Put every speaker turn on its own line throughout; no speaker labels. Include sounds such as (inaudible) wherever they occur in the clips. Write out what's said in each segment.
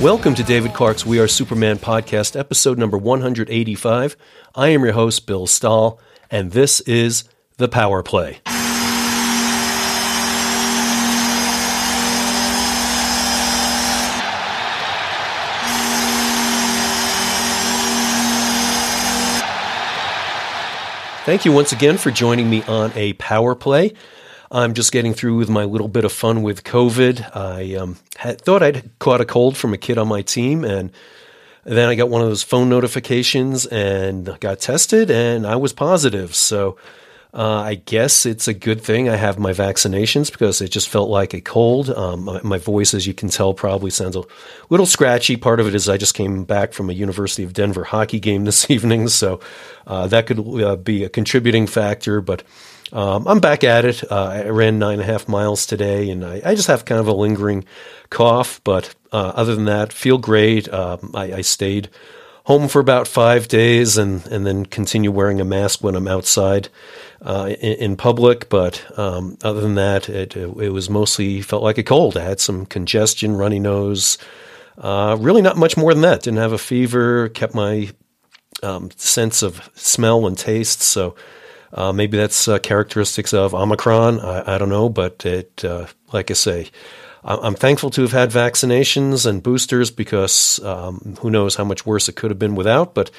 Welcome to David Clark's We Are Superman podcast, episode number 185. I am your host, Bill Stahl, and this is The Power Play. Thank you once again for joining me on a Power Play. I'm just getting through with my little bit of fun with COVID. I um, had, thought I'd caught a cold from a kid on my team, and then I got one of those phone notifications and got tested, and I was positive. So uh, I guess it's a good thing I have my vaccinations because it just felt like a cold. Um, my, my, voice, as you can tell, probably sounds a little scratchy. Part of it is I just came back from a University of Denver hockey game (laughs) this evening, so uh, that could uh, be a contributing factor. But um, I'm back at it. Uh, I ran nine and a half miles today, and I, I just have kind of a lingering cough. But uh, other than that, feel great. Um, I, I, stayed home for about five days, and and then continue wearing a mask when I'm outside uh, in, in, public. But um, other than that, it it was mostly felt like a cold. I had some congestion, runny nose. Uh, really, not much more than that. Didn't have a fever. Kept my um, sense of smell and taste. So uh, maybe that's uh, characteristics of Omicron. I, I, don't know, but it, uh, like I say, I'm thankful to have had vaccinations and boosters because um, who knows how much worse it could have been without. But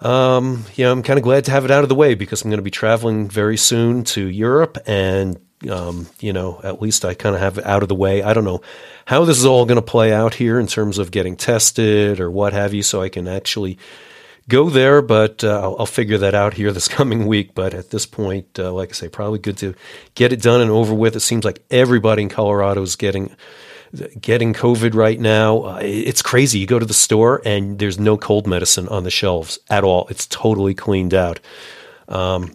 um, yeah, I'm kind of glad to have it out of the way because I'm going to be traveling very soon to Europe, and um, you know, at least I kind of have it out of the way. I don't know how this is all going to play out here in terms of getting tested or what have you, so I can actually go there, but uh, I'll, I'll, figure that out here this (laughs) coming week. But at this point, uh, like I say, probably good to get it done and over with. It seems like everybody in Colorado is getting getting COVID right now. Uh, it's crazy. You go to the store and there's no cold medicine on the shelves at all. It's totally cleaned out. Um,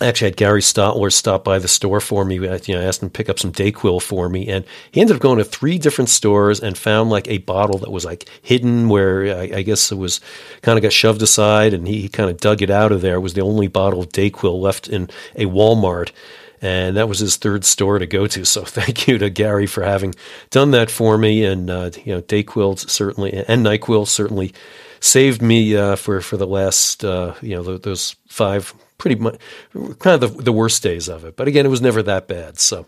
actually had Gary Stotler stop by the store for me. I, you know, I asked him to pick up some Dayquil for me, and he ended up going to three different stores and found like a bottle that was like hidden where I, I guess it was kind of got shoved aside, and he, he kind of dug it out of there. It was the only bottle of Dayquil left in a Walmart. And that was his third store to go to. (laughs) So thank you to Gary for having done that for me. And, uh, you know, Dayquil certainly, and NyQuil certainly saved me uh, for, for the last, uh, you know, those five pretty much kind of the, the worst days of it. But again, it was never that bad. So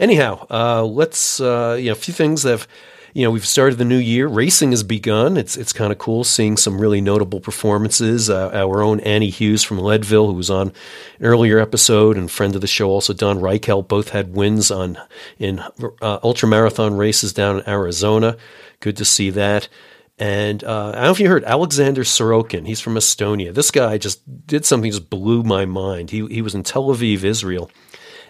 anyhow, uh, let's uh, you know a few things that have you know we've started the new year. Racing has begun. It's it's kind of cool seeing some really notable performances. Uh, our own Annie Hughes from Leadville, who was on an earlier episode, and friend of the show, also Don Reichelt, both had wins on in uh, ultra marathon races down in Arizona. Good to see that. And uh, I don't know if you heard Alexander Sorokin. He's from Estonia. This guy just did something just blew my mind. He he was in Tel Aviv, Israel,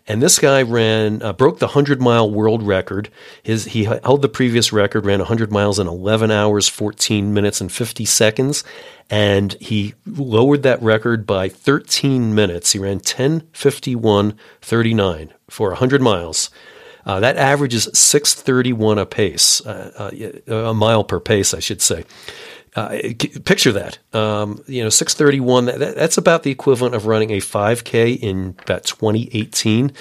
and this guy ran uh, broke the hundred mile world record. His he held the previous record, ran hundred miles in eleven hours, fourteen minutes, and fifty seconds, and he lowered that record by thirteen minutes. He ran ten fifty one thirty nine for hundred miles. Uh, that averages 631 a pace, uh, uh, a mile per pace, I should say. Uh, picture that. Um, you know, 631, that, that's about the equivalent of running a 5K in about 2018.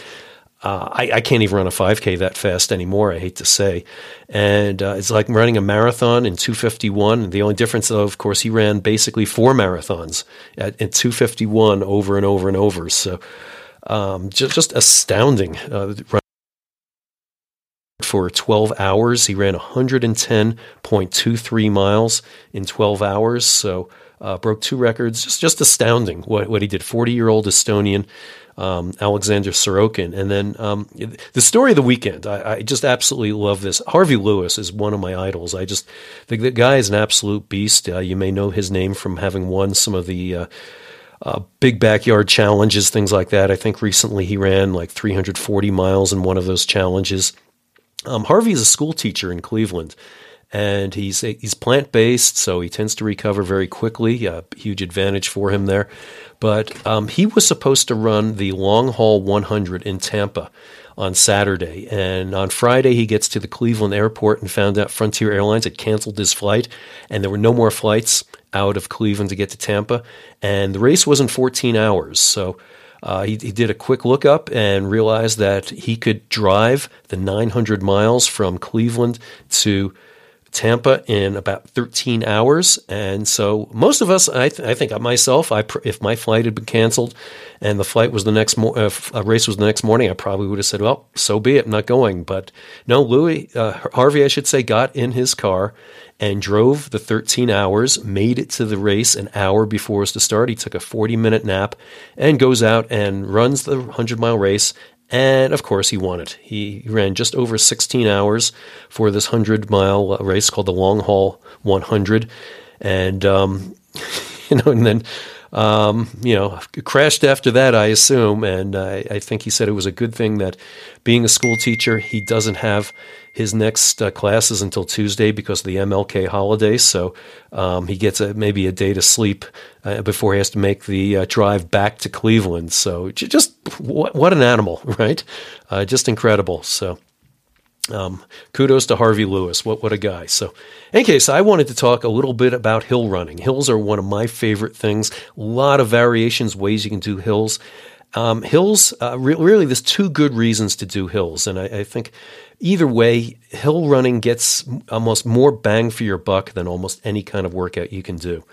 Uh, I, I, can't even run a 5K that fast anymore. I hate to say, and uh, it's like running a marathon in 251. The only difference, though, of course, he ran basically four marathons at, at 251 over and over and over. So, um, just just astounding. Uh, for 12 hours. He ran 110.23 miles in 12 hours. So uh, broke two records. Just just astounding what, what he did. 40 year old Estonian um, Alexander Sorokin. And then um, the story of the weekend. I, I, just absolutely love this. Harvey Lewis is one of my idols. I just the, the guy is an absolute beast. Uh, you may know his name from having won some of the. Uh, uh, big backyard challenges, things like that. I think recently he ran like 340 miles in one of those challenges. Um, Harvey is a school teacher in Cleveland, and he's he's plant based, so he tends to recover very quickly. A huge advantage for him there. But um, he was supposed to run the long haul 100 in Tampa on Saturday, and on Friday he gets to the Cleveland airport and found out Frontier Airlines had canceled his flight, and there were no more flights out of Cleveland to get to Tampa, and the race wasn't 14 hours, so uh, he, he, did a quick lookup and realized that he could drive the 900 miles from Cleveland to Tampa in about 13 hours. And so most of us, I, th- I think myself, I pr- if my flight had been canceled and the flight was the next mo- uh, a race was the next morning, I probably would have said, well, so be it, I'm not going. But no, Lewis, uh, Harvey, I should say, got in his car and drove the 13 hours, made it to the race an hour before it was to start. He took a 40 minute nap and goes out and runs the 100 mile race and of course, he won it. He ran just over 16 hours for this 100 mile race called the Long Haul 100. And, um, (laughs) you know, and then um, you know, crashed after that, I assume. And I, I, think he said it was a good thing that being a school teacher, he doesn't have his next uh, classes until Tuesday because of the MLK holiday. So um, he gets a, maybe a day to sleep uh, before he has to make the uh, drive back to Cleveland. So just what, what an animal, (laughs) right? Uh, just incredible. So. Um, kudos to Harvey Lewis. What what a guy. So, in case, I wanted to talk a little bit about hill running. Hills are one of my favorite things. A lot of variations, ways you can do hills. Um, hills, uh, re- really, there's two good reasons to do hills, and I, I, think either way, hill running gets almost more bang for your buck than almost any kind of workout you can do.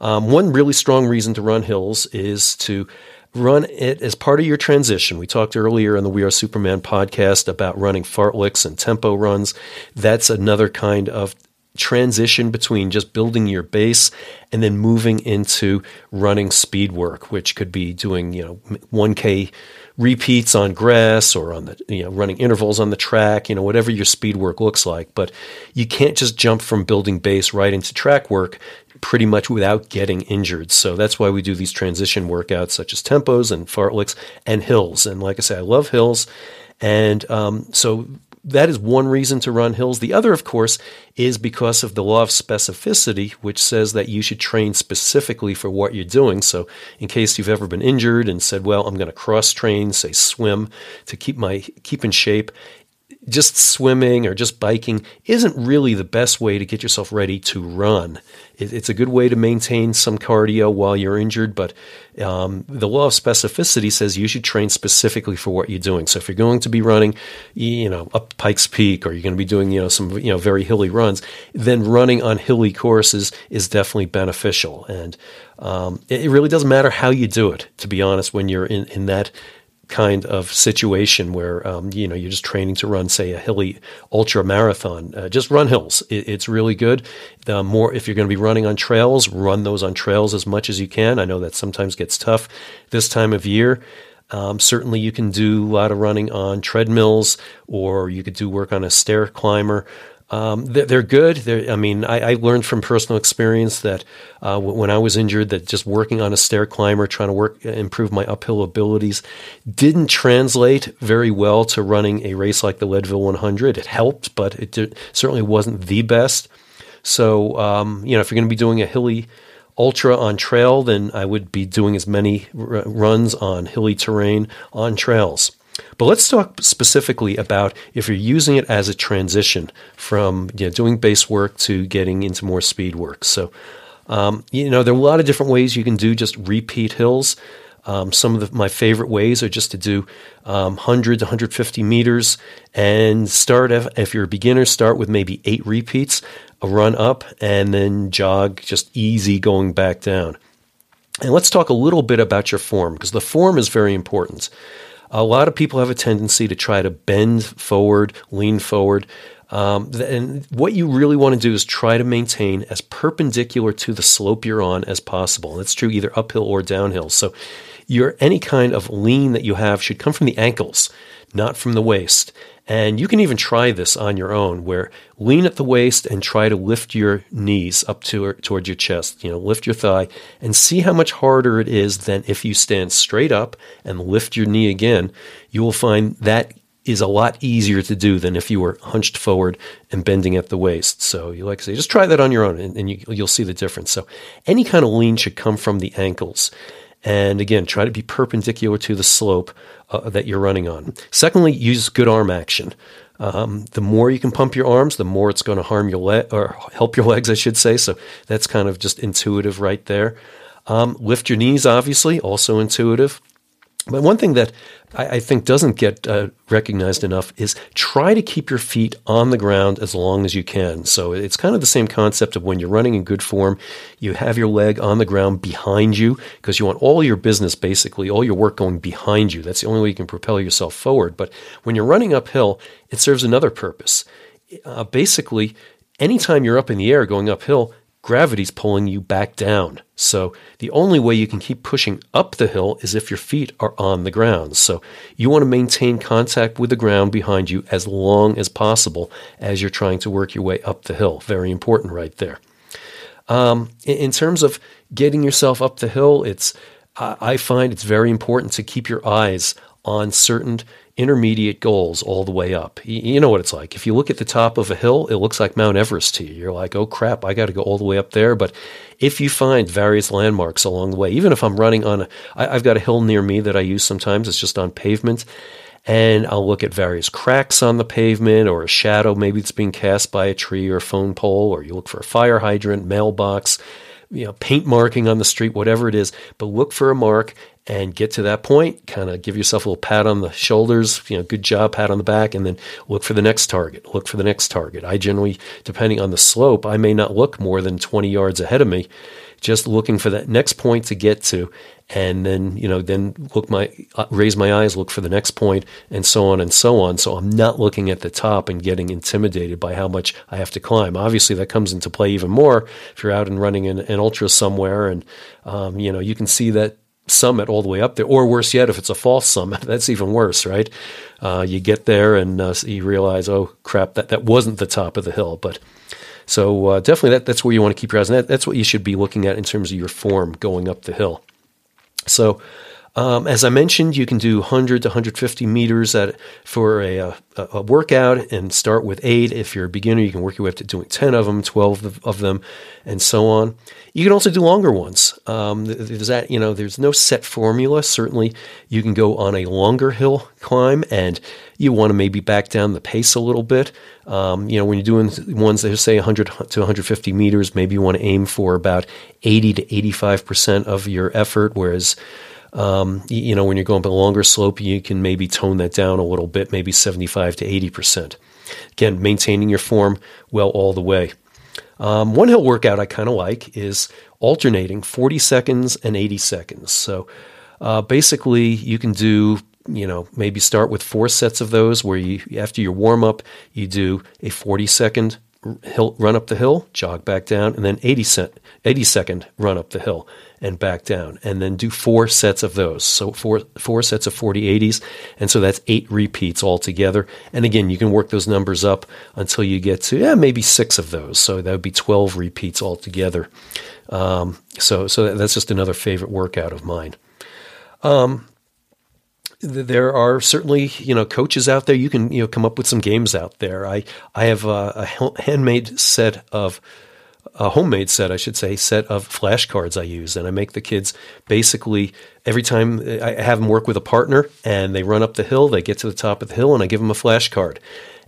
Um, one really strong reason to run hills is to run it as part of your transition. We talked earlier in the We Are Superman podcast about running fartleks and tempo runs. That's another kind of transition between just building your base and then moving into running speed work, which could be doing, you know, 1K repeats on grass or on the you know running intervals on the track you know whatever your speed work looks like but you can't just jump from building base right into track work pretty much without getting injured so that's why we do these transition workouts such as tempos and fartleks and hills and like i say i love hills and um, so that is one reason to run hills. The other, of course, is because of the law of specificity, which says that you should train specifically for what you're doing. So, in case you've ever been injured and said, "Well, I'm going to cross train, say swim, to keep my keep in shape," just swimming or just biking isn't really the best way to get yourself ready to run. it's a good way to maintain some cardio while you're injured, but um, the law of specificity says you should train specifically for what you're doing. So if you're going to be running, you know, up Pikes Peak, or you're going to be doing, you know, some you know very hilly runs, then running on hilly courses is definitely beneficial. And um, it really doesn't matter how you do it, to be honest, when you're in in that kind of situation where um, you know you're just training to run, say, a hilly ultra marathon. Uh, just run hills. It, it's really good. The more if you're going to be running on trails, run those on trails as much as you can. I know that sometimes gets tough this time of year. Um, certainly, you can do a lot of running on treadmills, or you could do work on a stair climber. Um, they're, good. They're, I mean, I, I, learned from personal experience that uh, when I was injured, that just working on a stair climber, trying to work improve my uphill abilities, didn't translate very well to running a race like the Leadville 100. It helped, but it did, certainly wasn't the best. So, um, you know, if you're going to be doing a hilly ultra on trail, then I would be doing as many r- runs on hilly terrain on trails. But let's talk specifically about if you're using it as a transition from you know, doing base work to getting into more speed work. So, um, you know, there are a lot of different ways you can do just repeat hills. Um, some of the, my favorite ways are just to do um, 100 to 150 meters and start, if, if you're a beginner, start with maybe eight repeats, a run up, and then jog just easy going back down. And let's talk a little bit about your form because the form is very important. A lot of people have a tendency to try to bend forward, lean forward. Um, and what you really want to do is try to maintain as perpendicular to the slope you're on as possible. And that's true either uphill or downhill. So your any kind of lean that you have should come from the ankles, not from the waist. And you can even try this on your own, where lean at the waist and try to lift your knees up to towards your chest. You know, lift your thigh and see how much harder it is than if you stand straight up and lift your knee again. You will find that is a lot easier to do than if you were hunched forward and bending at the waist. So you like to say, just try that on your own, and, and you, you'll see the difference. So any kind of lean should come from the ankles. And again, try to be perpendicular to the slope uh, that you're running on. Secondly, use good arm action. Um, the more you can pump your arms, the more it's going to harm your leg or help your legs, I should say. So that's kind of just intuitive right there. Um, lift your knees, obviously, also intuitive. But one thing that I, I think doesn't get uh, recognized enough is try to keep your feet on the ground as long as you can. So it's kind of the same concept of when you're running in good form, you have your leg on the ground behind you because you want all your business, basically, all your work going behind you. That's the only way you can propel yourself forward. But when you're running uphill, it serves another purpose. Uh, basically, anytime you're up in the air going uphill, gravity's pulling you back down. So the only way you can keep pushing up the hill is if your feet are on the ground. So you want to maintain contact with the ground behind you as long as possible as you're trying to work your way up the hill. Very important right there. Um, in terms of getting yourself up the hill, it's I find it's very important to keep your eyes on certain intermediate goals all the way up. You know what it's like. If you look at the top of a hill, it looks like Mount Everest to you. You're like, oh crap, I got to go all the way up there. But if you find various landmarks along the way, even if I'm running on, a, I, I've got a hill near me that I use sometimes, it's just on pavement. And I'll look at various cracks on the pavement or a shadow maybe it's being cast by a tree or a phone pole, or you look for a fire hydrant, mailbox, you know, paint marking on the street, whatever it is. But look for a mark and get to that point, kind of give yourself a little pat on the shoulders, you know, good job, pat on the back, and then look for the next target. Look for the next target. I generally, depending on the slope, I may not look more than 20 yards ahead of me, just looking for that next point to get to. And then, you know, then look my, raise my eyes, look for the next point, and so on and so on. So I'm not looking at the top and getting intimidated by how much I have to climb. Obviously, that comes into play even more if you're out and running an, an ultra somewhere, and um, you know, you can see that summit all the way up there, or worse yet, if it's a false summit, (laughs) that's even worse, right? Uh, you get there and uh, you realize, oh crap, that, that wasn't the top of the hill. But so uh, definitely that, that's where you want to keep your eyes, and that, that's what you should be looking at in terms of your form going up the hill. So um, as I mentioned, you can do 100 to 150 meters at, for a, a, a, workout and start with eight. If you're a beginner, you can work your way up to doing 10 of them, 12 of, of them, and so on. You can also do longer ones. Um, there's that, you know, there's no set formula. Certainly, you can go on a longer hill climb and you want to maybe back down the pace a little bit. Um, you know, when you're doing ones that say 100 to 150 meters, maybe you want to aim for about 80 to 85% of your effort, whereas um, you know, when you're going up a longer slope, you can maybe tone that down a little bit, maybe 75 to 80%. Again, maintaining your form well all the way. Um, one hill workout I kind of like is alternating 40 seconds and 80 seconds. So uh, basically, you can do, you know, maybe start with four sets of those where you, after your warm up, you do a 40 second hill, run up the hill, jog back down, and then 80, cent, 80 second run up the hill and back down. And then do four sets of those. So four, four sets of 40 80s. And so that's eight repeats altogether. And again, you can work those numbers up until you get to yeah, maybe six of those. So that would be 12 repeats altogether. Um, so, so that's just another favorite workout of mine. Um, there are certainly you know coaches out there. You can you know come up with some games out there. I I have a, a handmade set of a homemade set, I should say, set of flashcards I use, and I make the kids basically every time I have them work with a partner, and they run up the hill, they get to the top of the hill, and I give them a flashcard,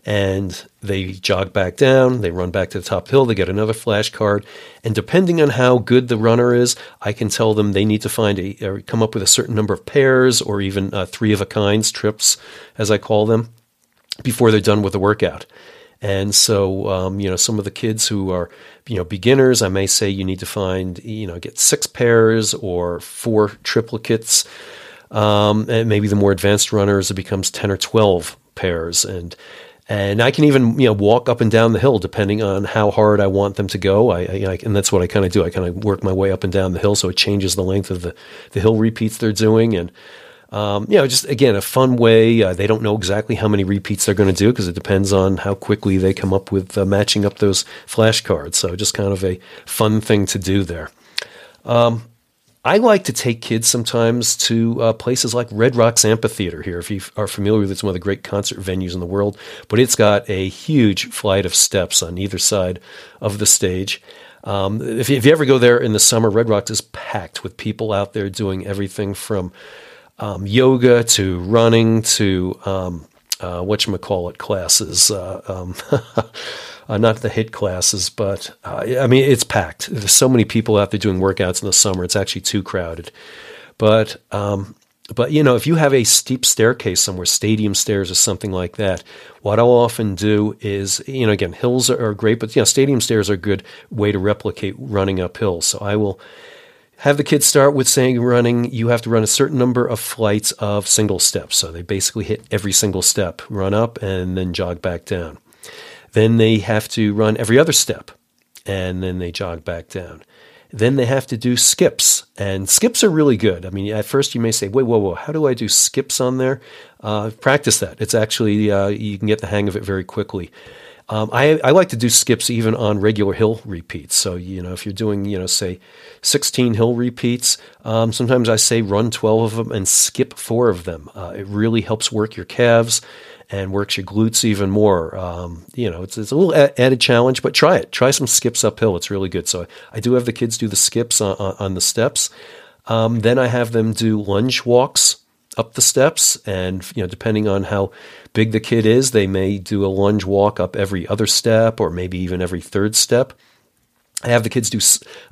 and they jog back down, they run back to the top hill, they get another flashcard, and depending on how good the runner is, I can tell them they need to find a or come up with a certain number of pairs or even uh, three of a kinds trips, as I call them, before they're done with the workout. And so, um, you know, some of the kids who are, you know, beginners, I may say you need to find, you know, get six pairs or four triplicates. Um, and maybe the more advanced runners, it becomes 10 or 12 pairs. And, and I can even, you know, walk up and down the hill depending on how hard I want them to go. I, I and that's what I kind of do. I kind of work my way up and down the hill. So it changes the length of the, the hill repeats they're doing. And, um, you know, just again, a fun way. Uh, they don't know exactly how many repeats they're going to do because it depends on how quickly they come up with uh, matching up those flashcards. So just kind of a fun thing to do there. Um, I like to take kids sometimes to uh, places like Red Rocks Amphitheater here, if you are familiar with it. It's one of the great concert venues in the world, but it's got a huge flight of steps on either side of the stage. Um, if, if you ever go there in the summer, Red Rocks is packed with people out there doing everything from um, yoga to running to um, uh, what you call it classes. Uh, um, (laughs) uh, not the HIIT classes, but uh, I mean it's packed. There's so many people out there doing workouts in the summer. It's actually too crowded. But um, but you know, if you have a steep staircase somewhere, stadium stairs or something like that, what I'll often do is, you know, again, hills are great, but you know, stadium stairs are a good way to replicate running up hills. So I will have the kids start with saying running, you have to run a certain number of flights of single steps. So they basically hit every single step, run up and then jog back down. Then they have to run every other step and then they jog back down. Then they have to do skips, and skips are really good. I mean, at first you may say, "Wait, whoa, whoa, how do I do skips on there?" Uh, practice that. It's actually uh, you can get the hang of it very quickly. Um, I, I like to do skips even on regular hill repeats. So, you know, if you're doing, you know, say 16 hill repeats, um, sometimes I say run 12 of them and skip four of them. Uh, it really helps work your calves and works your glutes even more. Um, you know, it's, it's a little a- added challenge, but try it. Try some skips uphill. It's really good. So I do have the kids do the skips on, on the steps. Um, then I have them do lunge walks up the steps, and you know, depending on how big the kid is, they may do a lunge walk up every other step, or maybe even every third step. I have the kids do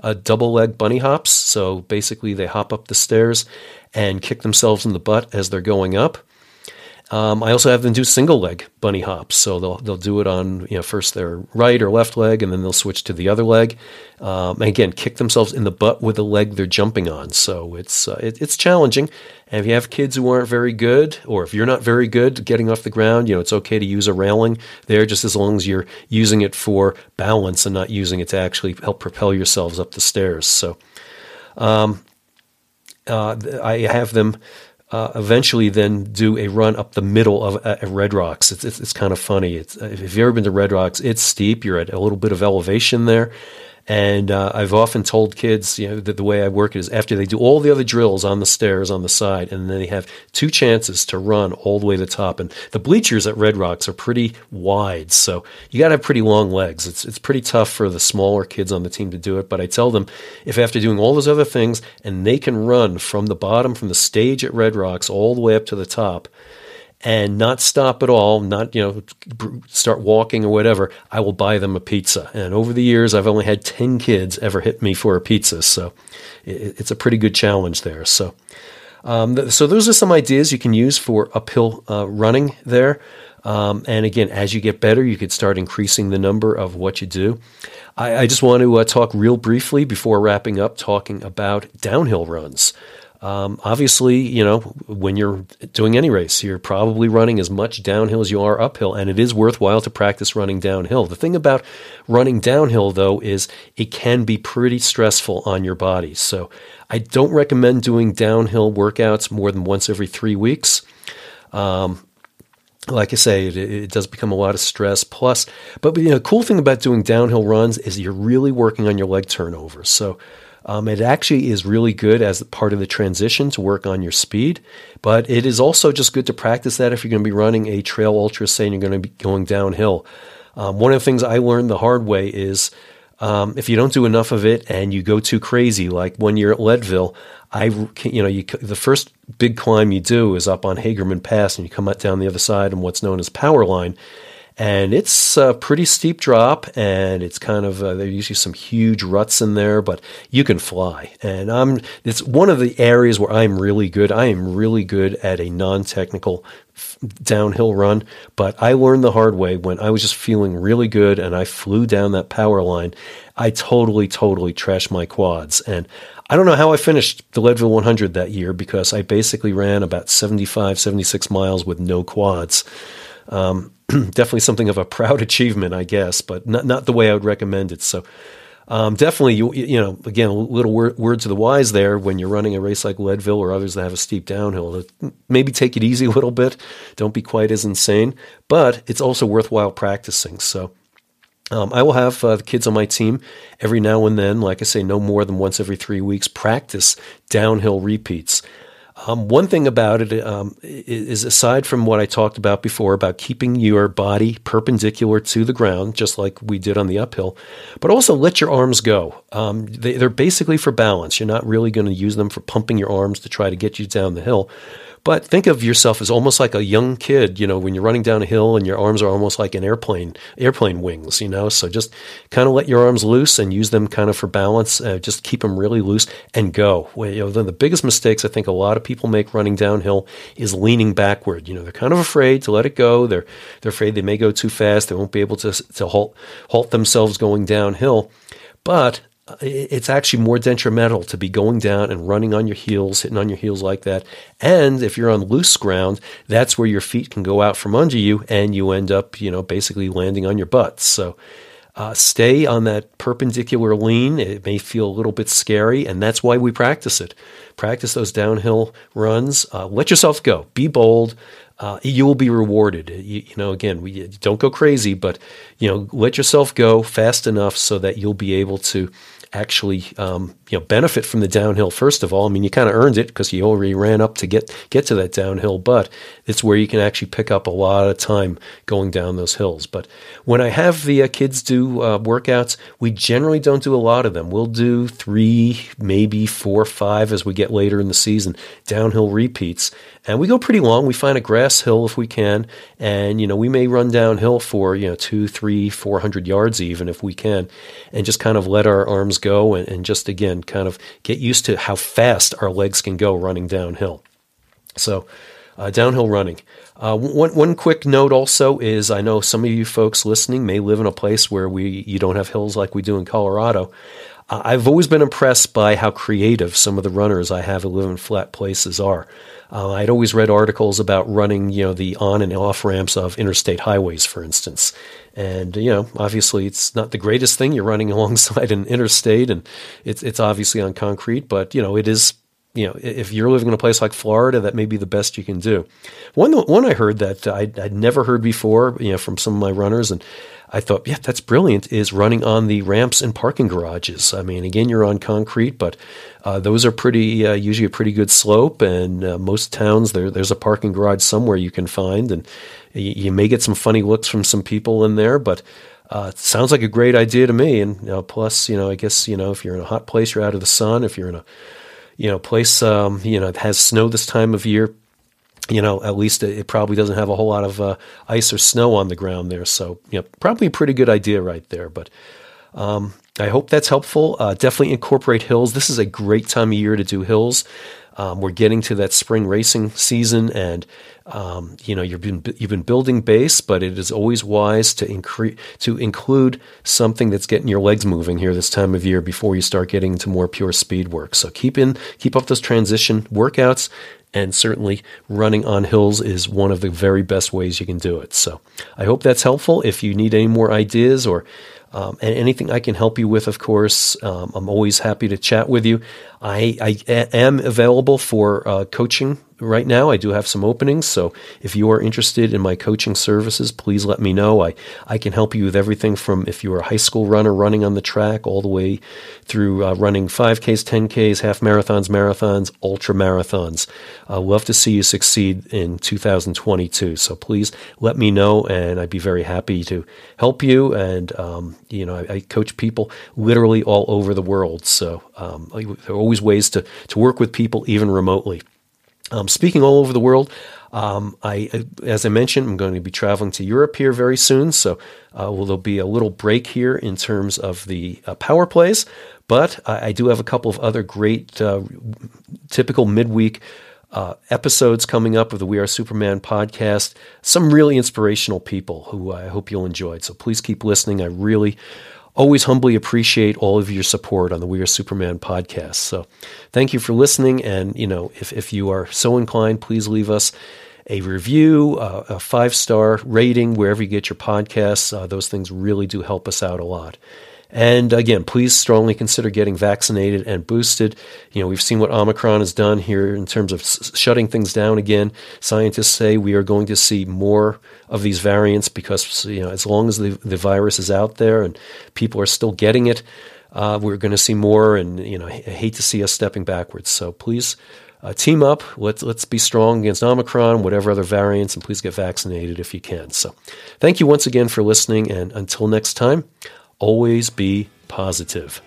a uh, double leg bunny hops. So basically, they hop up the stairs and kick themselves in the butt as they're going up. Um, I also have them do single leg bunny hops, so they'll they'll do it on you know first their right or left leg, and then they'll switch to the other leg. Um, and again, kick themselves in the butt with the leg they're jumping on. So it's uh, it, it's challenging. And if you have kids who aren't very good, or if you're not very good getting off the ground, you know it's okay to use a railing there, just as long as you're using it for balance and not using it to actually help propel yourselves up the stairs. So. Um, uh, I have them uh, eventually then do a run up the middle of uh, Red Rocks. It's, it's, it's kind of funny. It's, if you've ever been to Red Rocks, it's steep. You're at a little bit of elevation there, and uh, I've often told kids, you know, that the way I work is after they do all the other drills on the stairs on the side, and then they have two chances to run all the way to the top. And the bleachers at Red Rocks are pretty wide, so you got to have pretty long legs. It's it's pretty tough for the smaller kids on the team to do it. But I tell them if after doing all those other things and they can run from the bottom from the stage at Red Rocks all the way up to the top and not stop at all, not you know start walking or whatever, I will buy them a pizza. And over the years, I've only had ten kids ever hit me for a pizza, so it's a pretty good challenge there. So. Um, so those are some ideas you can use for uphill uh, running there. Um, and again, as you get better, you could start increasing the number of what you do. I, I just want to uh, talk real briefly before wrapping up, talking about downhill runs. Um, obviously, you know, when you're doing any race, you're probably running as much downhill as you are uphill, and it is worthwhile to practice running downhill. The thing about running downhill, though, is it can be pretty stressful on your body. So I don't recommend doing downhill workouts more than once every three weeks. Um, like I say, it, it, does become a lot of stress. Plus, but you know, the cool thing about doing downhill runs is you're really working on your leg turnover. So um, it actually is really good as part of the transition to work on your speed, but it is also just good to practice that if you're going to be running a trail ultra, say, and you're going to be going downhill. Um, one of the things I learned the hard way is um, if you don't do enough of it and you go too crazy, like when you're at Leadville, I, you know, you, the first big climb you do is up on Hagerman Pass, and you come out down the other side on what's known as Power Line and it's a pretty steep drop and it's kind of uh, there's usually some huge ruts in there but you can fly. And i'm it's one of the areas where i'm really good. I am really good at a non-technical downhill run but i learned the hard way when i was just feeling really good and i flew down that power line i totally totally trashed my quads. And I don't know how I finished the Leadville 100 that year because I basically ran about 75, 76 miles with no quads. Um, (clears throat) definitely something of a (laughs) proud achievement, I guess, but not not the way I would recommend it. So. Um, definitely, you you know, again, a little word, words of the wise there when you're running a race like Leadville or others that have a steep downhill. Maybe take it easy (laughs) a little bit. Don't be quite as insane, but it's also worthwhile practicing. So, um, I will have uh, the kids on my team every now and then, like I say, no more than once every three weeks, practice downhill repeats. Um, one thing about it um, is, aside from what I talked about before about keeping your body perpendicular to the ground, just like we did on the uphill, but also let your arms go. Um, they, they're basically for balance. You're not really going to use them for pumping your arms to try to get you down the hill. But think of yourself as almost like a young kid, you know, when you're running down a hill and your arms are almost like an airplane, airplane wings, you know. So just kind of let your arms loose and use them kind of for balance. Uh, just keep them really loose and go. Well, you know, the biggest mistakes I think a lot of people make running downhill is leaning backward. You know, they're kind of afraid to let it go. They're they're afraid they may go too fast. They won't be able to to halt halt themselves going downhill. But it's actually more detrimental to be going down and running on your heels, hitting on your heels like that. And if you're on loose ground, that's where your feet can go out from under you and you end up, you know, basically landing on your butt. So uh, stay on that perpendicular lean. It may feel a little bit scary, and that's why we practice it. Practice those downhill runs. Uh, let yourself go. Be bold. Uh, you will be rewarded. You, you, know, again, we don't go crazy, but you know, let yourself go fast enough so that you'll be able to actually um, you know benefit from the downhill first of all. I mean, you kind of earned it because you already ran up to get get to that downhill, but it's where you can actually pick up a lot of time going down those hills. But when I have the uh, kids do uh, workouts, we generally don't do a lot of them. We'll do three, maybe four, five as we get later in the season downhill repeats, and we go pretty long. We find a grass hill if we can, and you know we may run downhill for you know two, three, four hundred yards even if we can, and just kind of let our arms go and, and just again kind of get used to how fast our legs can go running downhill. So, uh, downhill running. Uh, one, one quick note also is I know some of you folks listening may live in a place where we you don't have hills like we do in Colorado. I've always been impressed by how creative some of the runners I have who live in flat places are. Uh, I'd always read articles about running, you know, the on and off ramps of interstate highways, for instance. And you know, obviously, it's not the greatest thing. You're running (laughs) alongside an interstate, and it's it's obviously on concrete, but you know, it is. You know, if you're living in a place like Florida, that may be the best you can do. One one I heard that I'd, I'd never heard before, you know, from some of my runners, and I thought, yeah, that's brilliant, is running on the ramps and parking garages. I mean, again, you're on concrete, but uh, those are pretty, uh, usually a pretty good slope. And uh, most towns, there, there's a parking garage somewhere you can find. And you, you, may get some funny looks from some people in there, but uh, it sounds like a great idea to me. And you know, plus, you know, I guess, you know, if you're in a hot place, you're out of the sun. If you're in a, you know, place, um, you know, it has snow this time of year, you know, at least it probably doesn't have a whole lot of uh, ice or snow on the ground there. So, you know, probably a pretty good idea right there. But um, I hope that's helpful. Uh, definitely incorporate hills. This is a great time of year to do hills. Um, we're getting to that spring racing season, and um, you know you've been you've been building base, but it is always wise to increase to include something that's getting your legs moving here this time of year before you start getting into more pure speed work. So keep in keep up those transition workouts, and certainly running on hills is one of the very best ways you can do it. So I hope that's helpful. If you need any more ideas or um, and anything I can help you with, of course, um, I'm always happy to chat with you. I, I am available for uh, coaching right now. I do have some openings. So if you are interested in my coaching services, please let me know. I, I can help you with everything from if you're a high school runner running on the track all the way through uh, running 5Ks, 10Ks, half marathons, marathons, ultra marathons. I love to see you succeed in 2022. So please let me know and I'd be very happy to help you. And, um, you know, I, I, coach people literally all over the world. So um, there are always ways to, to work with people even remotely. Um, speaking all over the world, um, I, as I mentioned, I'm going to be traveling to Europe here very soon. So, uh, well, there'll be a little break here in terms of the uh, power plays, but I, do have a couple of other great, uh, typical midweek uh, episodes coming up of the We Are Superman podcast. Some really inspirational people who I hope you'll enjoy. So please keep listening. I really always humbly appreciate all of your support on the We Are Superman podcast. So thank you for listening. And, you know, if, if you are so inclined, please leave us a review, uh, a five star rating wherever you get your podcasts. Uh, those things really do help us out a lot. And again, please strongly consider getting vaccinated and boosted. You know, we've seen what Omicron has done here in terms of s- shutting things down again. Scientists say we are going to see more of these variants because, you know, as long as the, the virus is out there and people are still getting it, uh, we're going to see more. And, you know, I hate to see us stepping backwards. So please uh, team up. Let's let's be strong against Omicron, whatever other variants, and please get vaccinated if you can. So, thank you once again for listening, and until next time, always be positive.